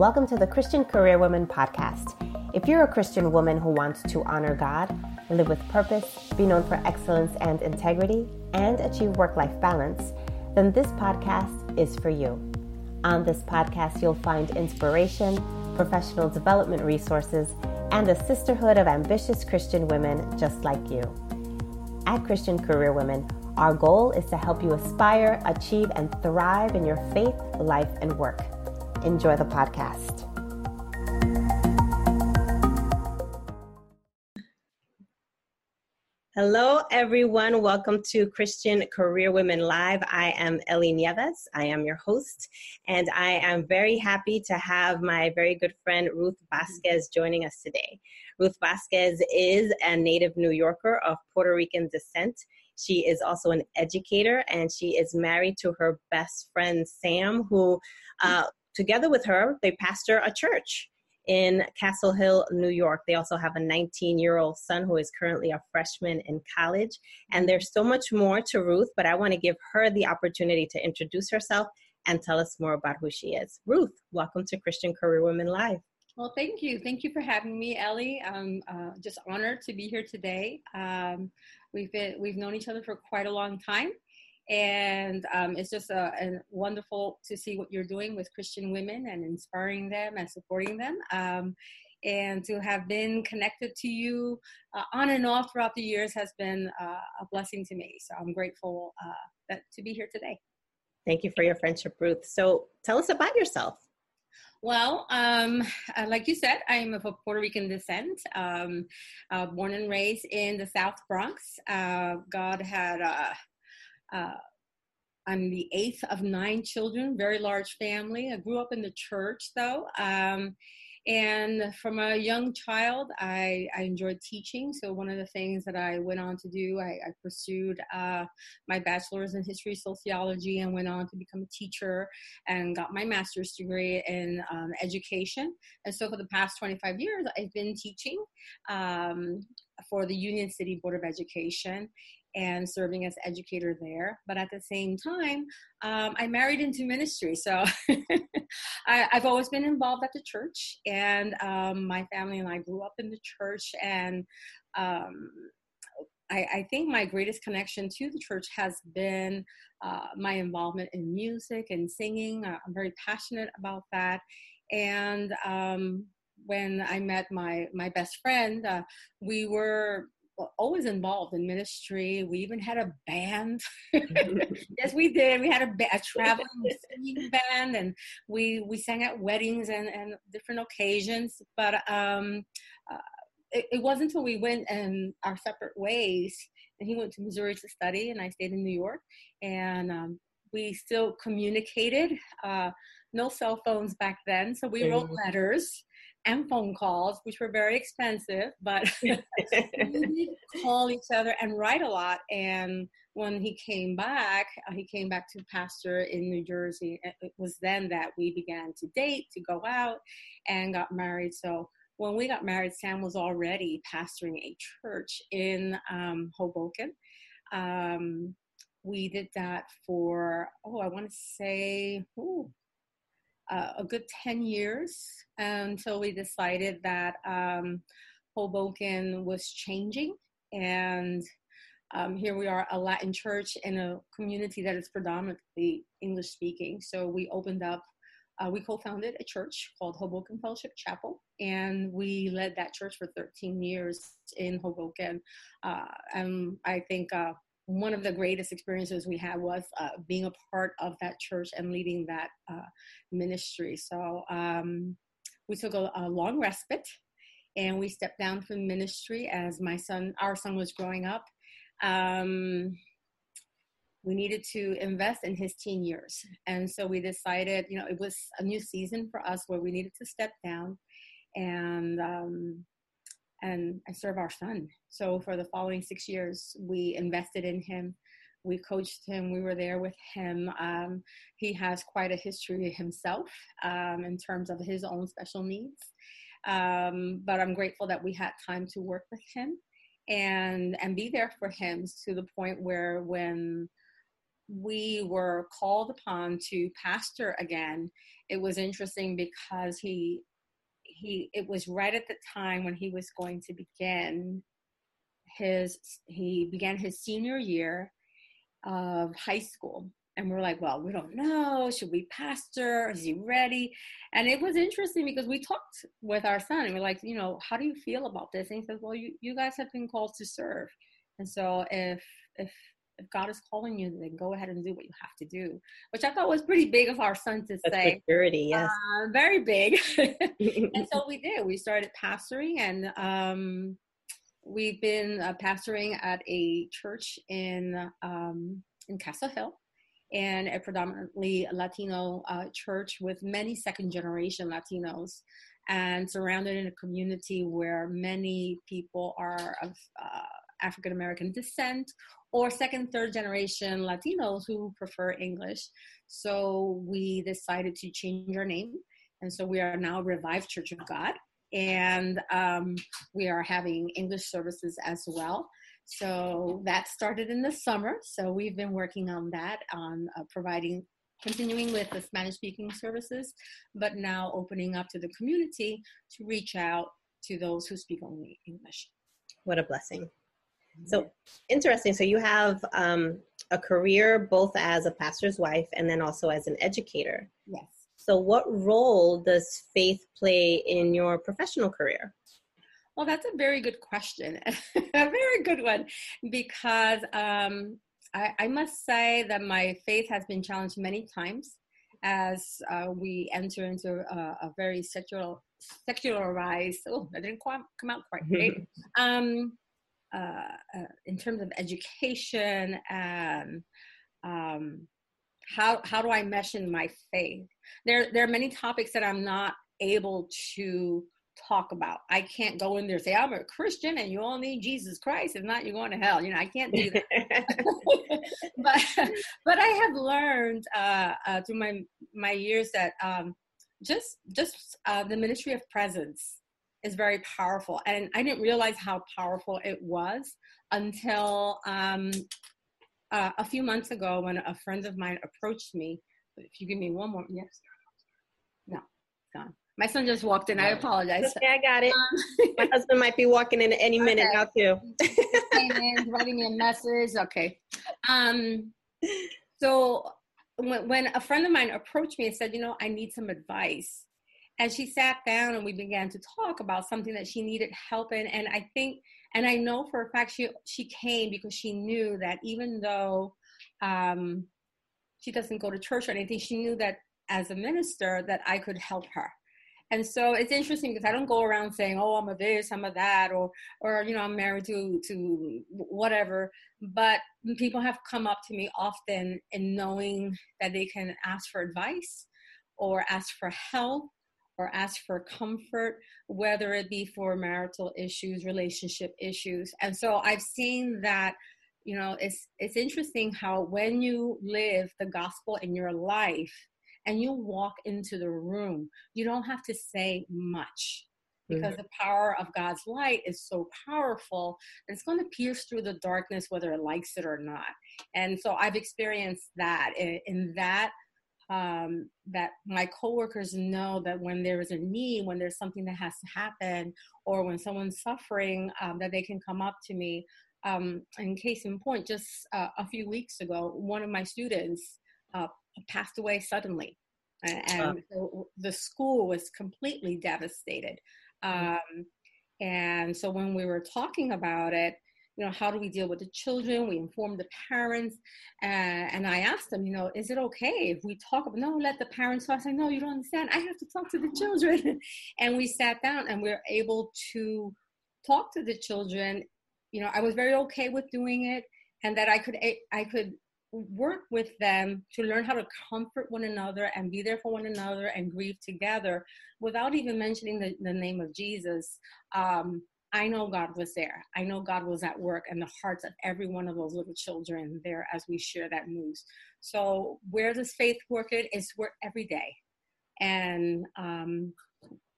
Welcome to the Christian Career Women Podcast. If you're a Christian woman who wants to honor God, live with purpose, be known for excellence and integrity, and achieve work life balance, then this podcast is for you. On this podcast, you'll find inspiration, professional development resources, and a sisterhood of ambitious Christian women just like you. At Christian Career Women, our goal is to help you aspire, achieve, and thrive in your faith, life, and work. Enjoy the podcast. Hello, everyone. Welcome to Christian Career Women Live. I am Ellie Nieves. I am your host, and I am very happy to have my very good friend Ruth Vasquez joining us today. Ruth Vasquez is a native New Yorker of Puerto Rican descent. She is also an educator, and she is married to her best friend Sam, who, uh, together with her, they pastor a church in Castle Hill, New York. They also have a 19 year old son who is currently a freshman in college. And there's so much more to Ruth, but I want to give her the opportunity to introduce herself and tell us more about who she is. Ruth, welcome to Christian Career Women Live. Well, thank you. Thank you for having me, Ellie. I'm uh, just honored to be here today. Um, we've been we've known each other for quite a long time, and um, it's just a, a, wonderful to see what you're doing with Christian women and inspiring them and supporting them. Um, and to have been connected to you uh, on and off throughout the years has been uh, a blessing to me. So I'm grateful uh, that, to be here today. Thank you for your friendship, Ruth. So tell us about yourself. Well, um, uh, like you said, I am of a Puerto Rican descent, um, uh, born and raised in the South Bronx. Uh, God had uh, uh, I'm the eighth of nine children, very large family. I grew up in the church though. Um, and from a young child, I, I, enjoyed teaching. So, one of the things that I went on to do, I, I pursued uh, my bachelor's in history sociology and went on to become a teacher and got my master's degree in um, education. And so, for the past 25 years, I've been teaching um, for the Union City Board of Education and serving as educator there. But at the same time, um, I married into ministry. So I, have always been involved at the church, and um, my family and I grew up in the church. And um, I, I, think my greatest connection to the church has been uh, my involvement in music and singing. I'm very passionate about that. And um, when I met my my best friend, uh, we were always involved in ministry. We even had a band. yes, we did. We had a, a traveling singing band, and we we sang at weddings and, and different occasions. But um, uh, it, it, wasn't until we went in our separate ways, and he went to Missouri to study, and I stayed in New York, and um, we still communicated. Uh, no cell phones back then, so we wrote mm-hmm. letters and phone calls, which were very expensive, but we call each other and write a lot. And when he came back, uh, he came back to pastor in New Jersey. It was then that we began to date, to go out, and got married. So when we got married, Sam was already pastoring a church in um, Hoboken. Um, we did that for, oh, I want to say, ooh, uh, a good 10 years until we decided that um, Hoboken was changing. And um, here we are, a Latin church in a community that is predominantly English speaking. So we opened up, uh, we co founded a church called Hoboken Fellowship Chapel, and we led that church for 13 years in Hoboken. Uh, and I think uh, one of the greatest experiences we had was uh, being a part of that church and leading that uh, ministry. So um, we took a, a, long respite and we stepped down from ministry as my son, our son was growing up. Um, we needed to invest in his teen years. And so we decided, you know, it was a new season for us where we needed to step down and um, and I serve our son. So for the following six years, we invested in him. We coached him. We were there with him. Um, he has quite a history himself um, in terms of his own special needs. Um, but I'm grateful that we had time to work with him and and be there for him to the point where when we were called upon to pastor again it was interesting because he he it was right at the time when he was going to begin his he began his senior year of high school. And we're like well we don't know. Should we pastor? Is he ready? And it was interesting because we talked with our son and we're like you know how do you feel about this? And he says well you, you guys have been called to serve. And so if if if God is calling you, then go ahead and do what you have to do, which I thought was pretty big of our son to That's say. Maturity, yes. Uh, very big. and so we did. We started pastoring, and um, we've been uh, pastoring at a church in um, in Castle Hill, and a predominantly Latino uh, church with many second generation Latinos, and surrounded in a community where many people are of uh, African American descent or second, third generation Latinos who prefer English. So we decided to change our name. And so we are now Revived Church of God. And um, we are having English services as well. So that started in the summer. So we've been working on that, on uh, providing, continuing with the Spanish speaking services, but now opening up to the community to reach out to those who speak only English. What a blessing. So interesting. So you have um, a career both as a pastor's wife and then also as an educator. Yes. So what role does faith play in your professional career? Well, that's a very good question. a very good one because um, I, I, must say that my faith has been challenged many times as uh, we enter into a, a very secular, secularized. Oh, that didn't quite come out quite right. um, in terms of education and um, how how do I mesh in my faith? There there are many topics that I'm not able to talk about. I can't go in there and say I'm a Christian and you all need Jesus Christ. If not, you're going to hell. You know, I can't do that. but but I have learned uh, uh, through my my years that um, just just uh, the ministry of presence is very powerful. And I didn't realize how powerful it was until um, uh, a few months ago when a friend of mine approached me. If you give me one more, yes. No, it's gone. My son just walked in. I apologize. Okay, I got it. Um, My husband might be walking in any minute okay. now too. came in, writing me a message. Okay. Um, so when, when a friend of mine approached me and said, you know, I need some advice and she sat down and we began to talk about something that she needed help in and i think and i know for a fact she she came because she knew that even though um, she doesn't go to church or anything she knew that as a minister that i could help her. And so it's interesting because i don't go around saying oh i'm a this i'm a that or or you know i'm married to to whatever but people have come up to me often in knowing that they can ask for advice or ask for help or ask for comfort, whether it be for marital issues, relationship issues. And so I've seen that, you know, it's it's interesting how when you live the gospel in your life and you walk into the room, you don't have to say much because mm-hmm. the power of God's light is so powerful and it's going to pierce through the darkness whether it likes it or not. And so I've experienced that in, in that um, that my coworkers know that when there is a need, when there's something that has to happen, or when someone's suffering, um, that they can come up to me. Um, in case in point, just uh, a few weeks ago, one of my students uh, passed away suddenly, and the school was completely devastated. Mm-hmm. Um, and so when we were talking about it, you know, how do we deal with the children? We inform the parents. Uh, and I asked them, you know, is it okay if we talk about, no, let the parents talk. I said, no, you don't understand. I have to talk to the children. and we sat down and we are able to talk to the children. You know, I was very okay with doing it and that I could, I could work with them to learn how to comfort one another and be there for one another and grieve together without even mentioning the, the name of Jesus. Um, I know God was there. I know God was at work in the hearts of every one of those little children there as we share that news. So, where does faith work? It's work every day. And um,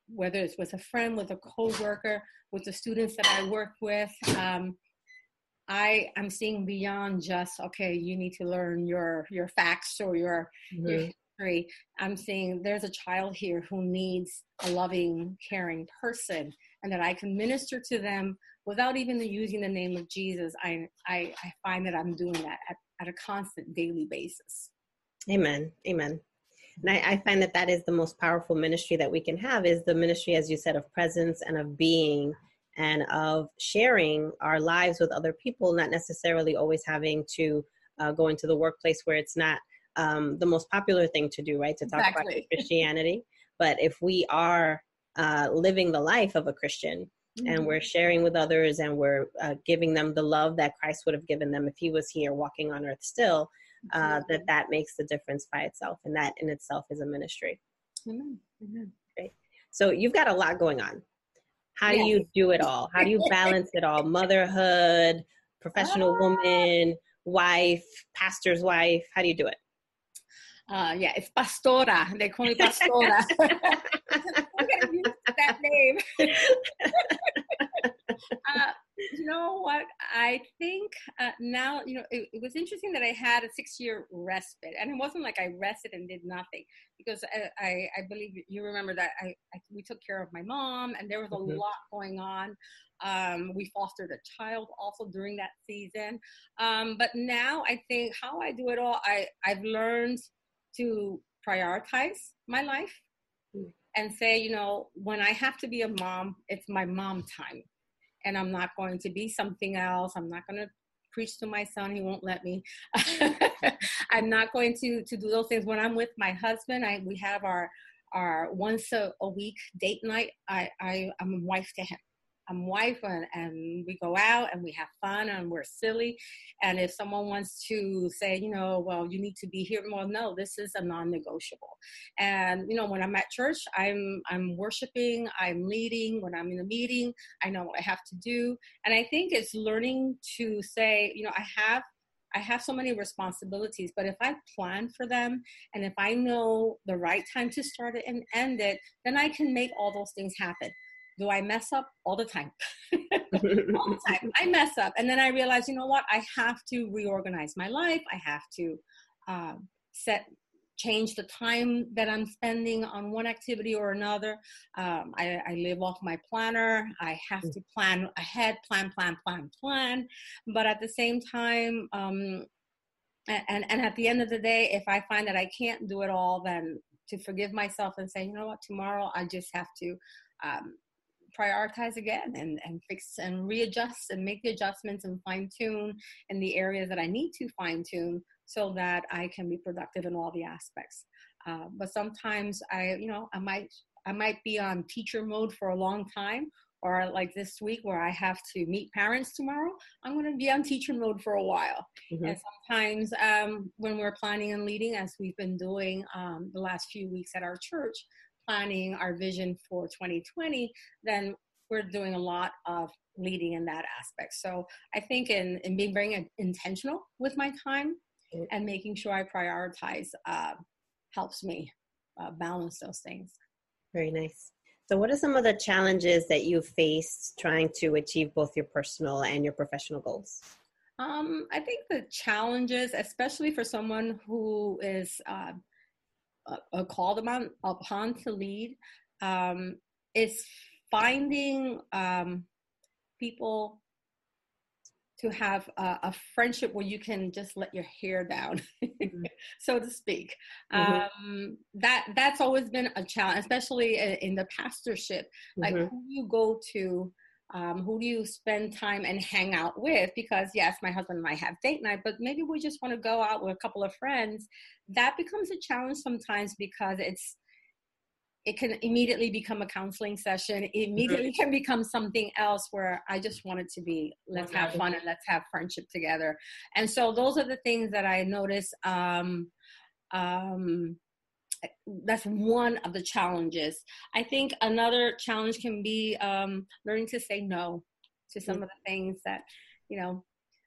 whether it's with a friend, with a coworker, with the students that I work with, um, I am seeing beyond just okay. You need to learn your your facts or your, mm-hmm. your history. I'm seeing there's a child here who needs a loving, caring person, and that I can minister to them without even using the name of Jesus. I I, I find that I'm doing that at, at a constant daily basis. Amen. Amen. And I, I, find that that is the most powerful ministry that we can have is the ministry, as you said, of presence and of being and of sharing our lives with other people, not necessarily always having to uh, go into the workplace where it's not um, the most popular thing to do, right? To talk exactly. about Christianity. But if we are uh, living the life of a Christian mm-hmm. and we're sharing with others and we're uh, giving them the love that Christ would have given them if he was here walking on earth still, uh, that that makes the difference by itself. And that in itself is a ministry. Amen. Amen. Okay. So you've got a lot going on. How yes. do you do it all? How do you balance it all? Motherhood, professional ah. woman, wife, pastor's wife. How do you do it? Uh, yeah, it's Pastora. They call me Pastora. Gonna use that name. uh, you know what? I think uh, now, you know, it, it, was interesting that I had a six year respite. And it wasn't like I rested and did nothing because I, I, I believe you remember that I, I, we took care of my mom and there was a mm-hmm. lot going on. Um, we fostered a child also during that season. Um, but now I think how I do it all, I, I've learned to prioritize my life. And say, you know, when I have to be a mom, it's my mom time and I'm not going to be something else. I'm not going to preach to my son. He won't let me. I'm not going to to do those things when I'm with my husband. I we have our our once a, a week date night. I, I I'm a wife to him. I'm wife and, and we go out and we have fun and we're silly. And if someone wants to say, you know, well, you need to be here, well, no, this is a non-negotiable. And you know, when I'm at church, I'm I'm worshiping, I'm leading. When I'm in a meeting, I know what I have to do. And I think it's learning to say, you know, I have I have so many responsibilities, but if I plan for them and if I know the right time to start it and end it, then I can make all those things happen do I mess up all the time? all the time. I mess up. And then I realize, you know what? I have to reorganize my life. I have to um, set, change the time that I'm spending on one activity or another. Um, I, I, live off my planner. I have to plan ahead, plan, plan, plan, plan. But at the same time, um, and, and at the end of the day, if I find that I can't do it all, then to forgive myself and say, you know what, tomorrow I just have to um, prioritize again and, and fix and readjust and make the adjustments and fine tune in the areas that I need to fine tune so that I can be productive in all the aspects. Uh, but sometimes I, you know, I might I might be on teacher mode for a long time, or like this week where I have to meet parents tomorrow, I'm going to be on teacher mode for a while. Mm-hmm. And sometimes um, when we're planning and leading, as we've been doing um, the last few weeks at our church, planning our vision for 2020, then we're doing a lot of leading in that aspect. So I think in, in being very intentional with my time mm-hmm. and making sure I prioritize uh, helps me uh, balance those things. Very nice. So, what are some of the challenges that you faced trying to achieve both your personal and your professional goals? Um, I think the challenges, especially for someone who is uh, uh, called upon, upon to lead um, is finding um, people to have a, a, friendship where you can just let your hair down, mm-hmm. so to speak. Mm-hmm. Um, that that's always been a challenge, especially in, in the pastorship. Like mm-hmm. who you go to um, who do you spend time and hang out with? Because yes, my husband and I have date night, but maybe we just want to go out with a couple of friends. That becomes a challenge sometimes because it's it can immediately become a counseling session. It immediately can become something else where I just want it to be let's have fun and let's have friendship together. And so those are the things that I notice. Um, um, that's one of the challenges. I think another challenge can be um, learning to say no to some mm-hmm. of the things that you know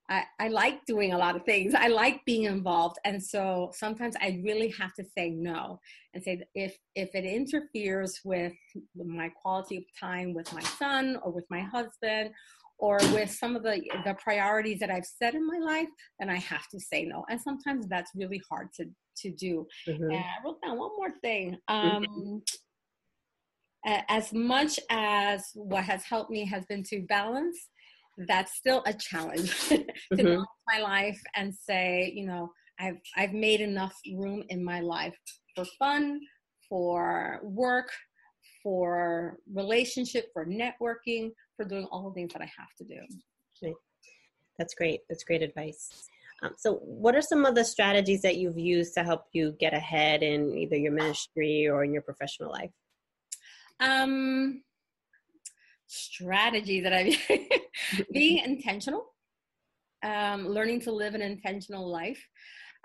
I, I like doing a lot of things. I like being involved. And so sometimes I really have to say no and say if if it interferes with my quality of time with my son or with my husband or with some of the the priorities that I've set in my life, then I have to say no. And sometimes that's really hard to to do. Mm-hmm. And I wrote down one more thing. Mm-hmm. Um, mm-hmm. As much as what has helped me has been to balance that's still a challenge to mm-hmm. balance my life and say, you know, I've I've made enough room in my life for fun, for work, for relationship, for networking, for doing all the things that I have to do. That's great. That's great advice. Um, so, what are some of the strategies that you've used to help you get ahead in either your ministry or in your professional life? Um, strategy that I've being intentional, um, learning to live an intentional life.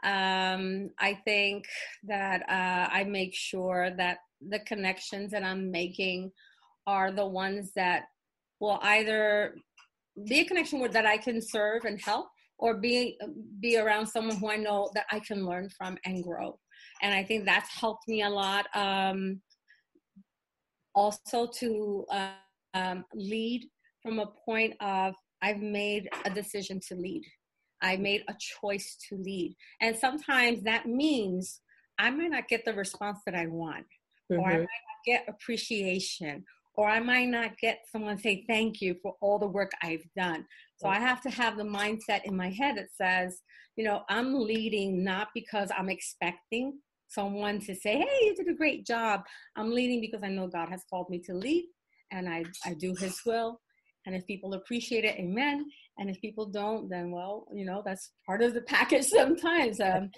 Um, I think that uh, I make sure that the connections that I'm making are the ones that will either be a connection that I can serve and help, or be be around someone who I know that I can learn from and grow. And I think that's helped me a lot. Um, also to uh, um, lead from a point of I've made a decision to lead. I made a choice to lead. And sometimes that means I might not get the response that I want, mm-hmm. or I mm-hmm. might not get appreciation, or I might not get someone say thank you for all the work I've done. So I have to have the mindset in my head that says, you know, I'm leading not because I'm expecting someone to say, hey, you did a great job. I'm leading because I know God has called me to lead and I, I do his will. And if people appreciate it, amen. And if people don't, then well, you know, that's part of the package sometimes. Um,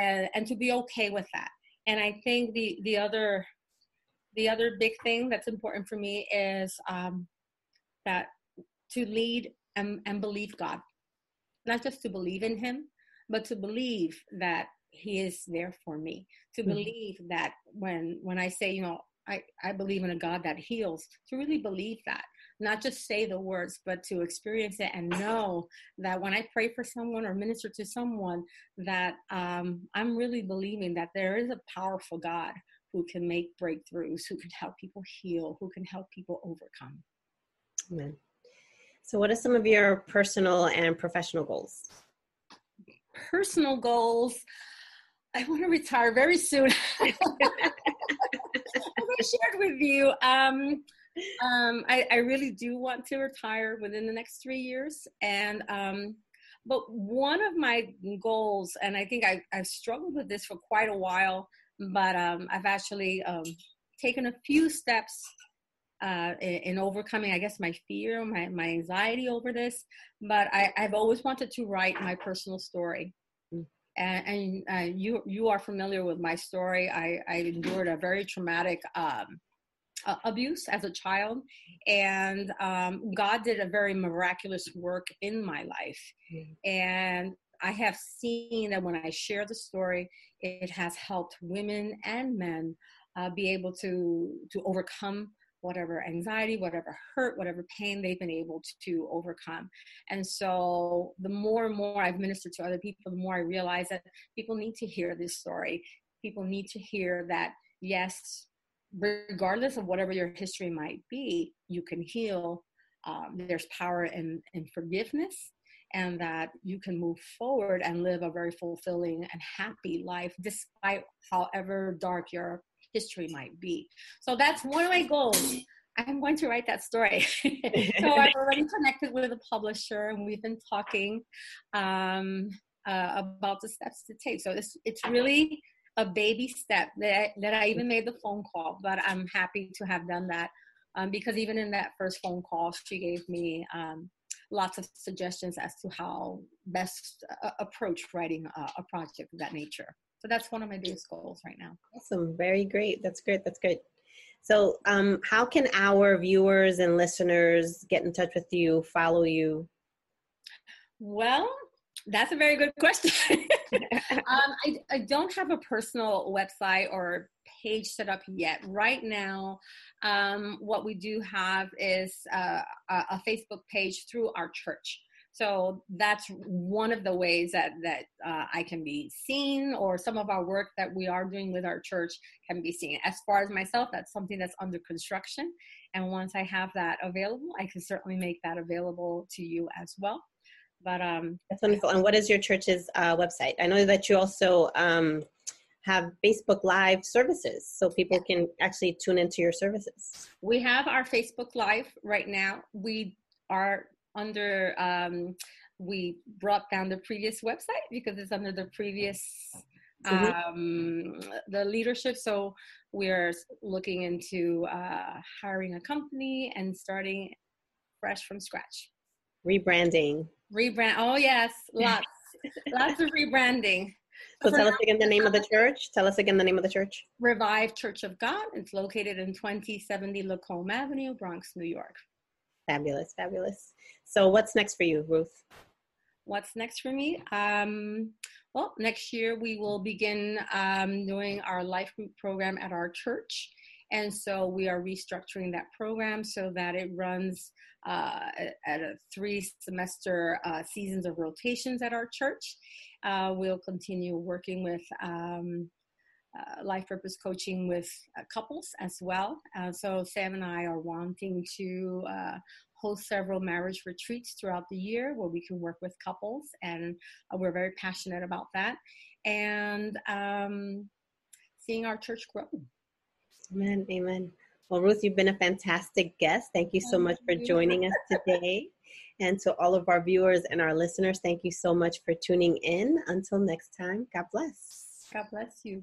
and, and to be okay with that. And I think the, the other, the other big thing that's important for me is um, that to lead and, and believe God, not just to believe in him, but to believe that he is there for me. To mm-hmm. believe that when when i say you know I, I believe in a God that heals, to really believe that, not just say the words, but to experience it and know that when I pray for someone or minister to someone, that um, I'm really believing that there is a powerful God who can make breakthroughs, who can help people heal, who can help people overcome. Amen. So, what are some of your personal and professional goals? Personal goals. I want to retire very soon. I shared with you, um, um, I, I, really do want to retire within the next three years. And um, but one of my goals, and I think I, I've struggled with this for quite a while, but um, I've actually um, taken a few steps uh, in, in, overcoming, I guess, my fear, my, my anxiety over this. But I, have always wanted to write my personal story. Mm. And, and uh, you you are familiar with my story. I, I endured a very traumatic um, uh, abuse as a child, and um, God did a very miraculous work in my life. Mm-hmm. And I have seen that when I share the story, it has helped women and men uh, be able to to overcome whatever anxiety, whatever hurt, whatever pain they've been able to overcome. And so the more and more I've ministered to other people, the more I realize that people need to hear this story. People need to hear that, yes, regardless of whatever your history might be, you can heal. Um, there's power in, in forgiveness and that you can move forward and live a very fulfilling and happy life despite however dark your history might be. So that's one of my goals. I'm going to write that story. so I've already connected with a publisher and we've been talking um, uh, about the steps to take. So it's, it's really a baby step that I, that I even made the phone call, but I'm happy to have done that um, because even in that first phone call, she gave me um, lots of suggestions as to how best uh, approach writing a, a project of that nature. So that's one of my biggest goals right now. Awesome. Very great. That's great. That's great. So, um, how can our viewers and listeners get in touch with you, follow you? Well, that's a very good question. um, I, I, don't have a personal website or page set up yet. Right now, um, what we do have is uh, a Facebook page through our church. So that's one of the ways that that uh, I can be seen, or some of our work that we are doing with our church can be seen. As far as myself, that's something that's under construction, and once I have that available, I can certainly make that available to you as well. But um, that's wonderful. And what is your church's uh, website? I know that you also um, have Facebook Live services, so people can actually tune into your services. We have our Facebook Live right now. We are under um, we brought down the previous website because it's under the previous mm-hmm. um, the leadership so we're looking into uh, hiring a company and starting fresh from scratch rebranding rebrand oh yes lots lots of rebranding so, tell us again the name of the church. Tell us again the name of the church. Revive Church of God. It's located in 2070 Lacombe Avenue, Bronx, New York. Fabulous, fabulous. So, what's next for you, Ruth? What's next for me? Um, well, next year we will begin um, doing our life group program at our church. And so we are restructuring that program so that it runs uh, at a three semester uh, seasons of rotations at our church. Uh, we'll continue working with um, uh, life purpose coaching with uh, couples as well. Uh, so Sam and I are wanting to uh, host several marriage retreats throughout the year where we can work with couples, and uh, we're very passionate about that. And um, seeing our church grow. Amen. Amen. Well, Ruth, you've been a fantastic guest. Thank you so much for joining us today. And to all of our viewers and our listeners, thank you so much for tuning in. Until next time, God bless. God bless you.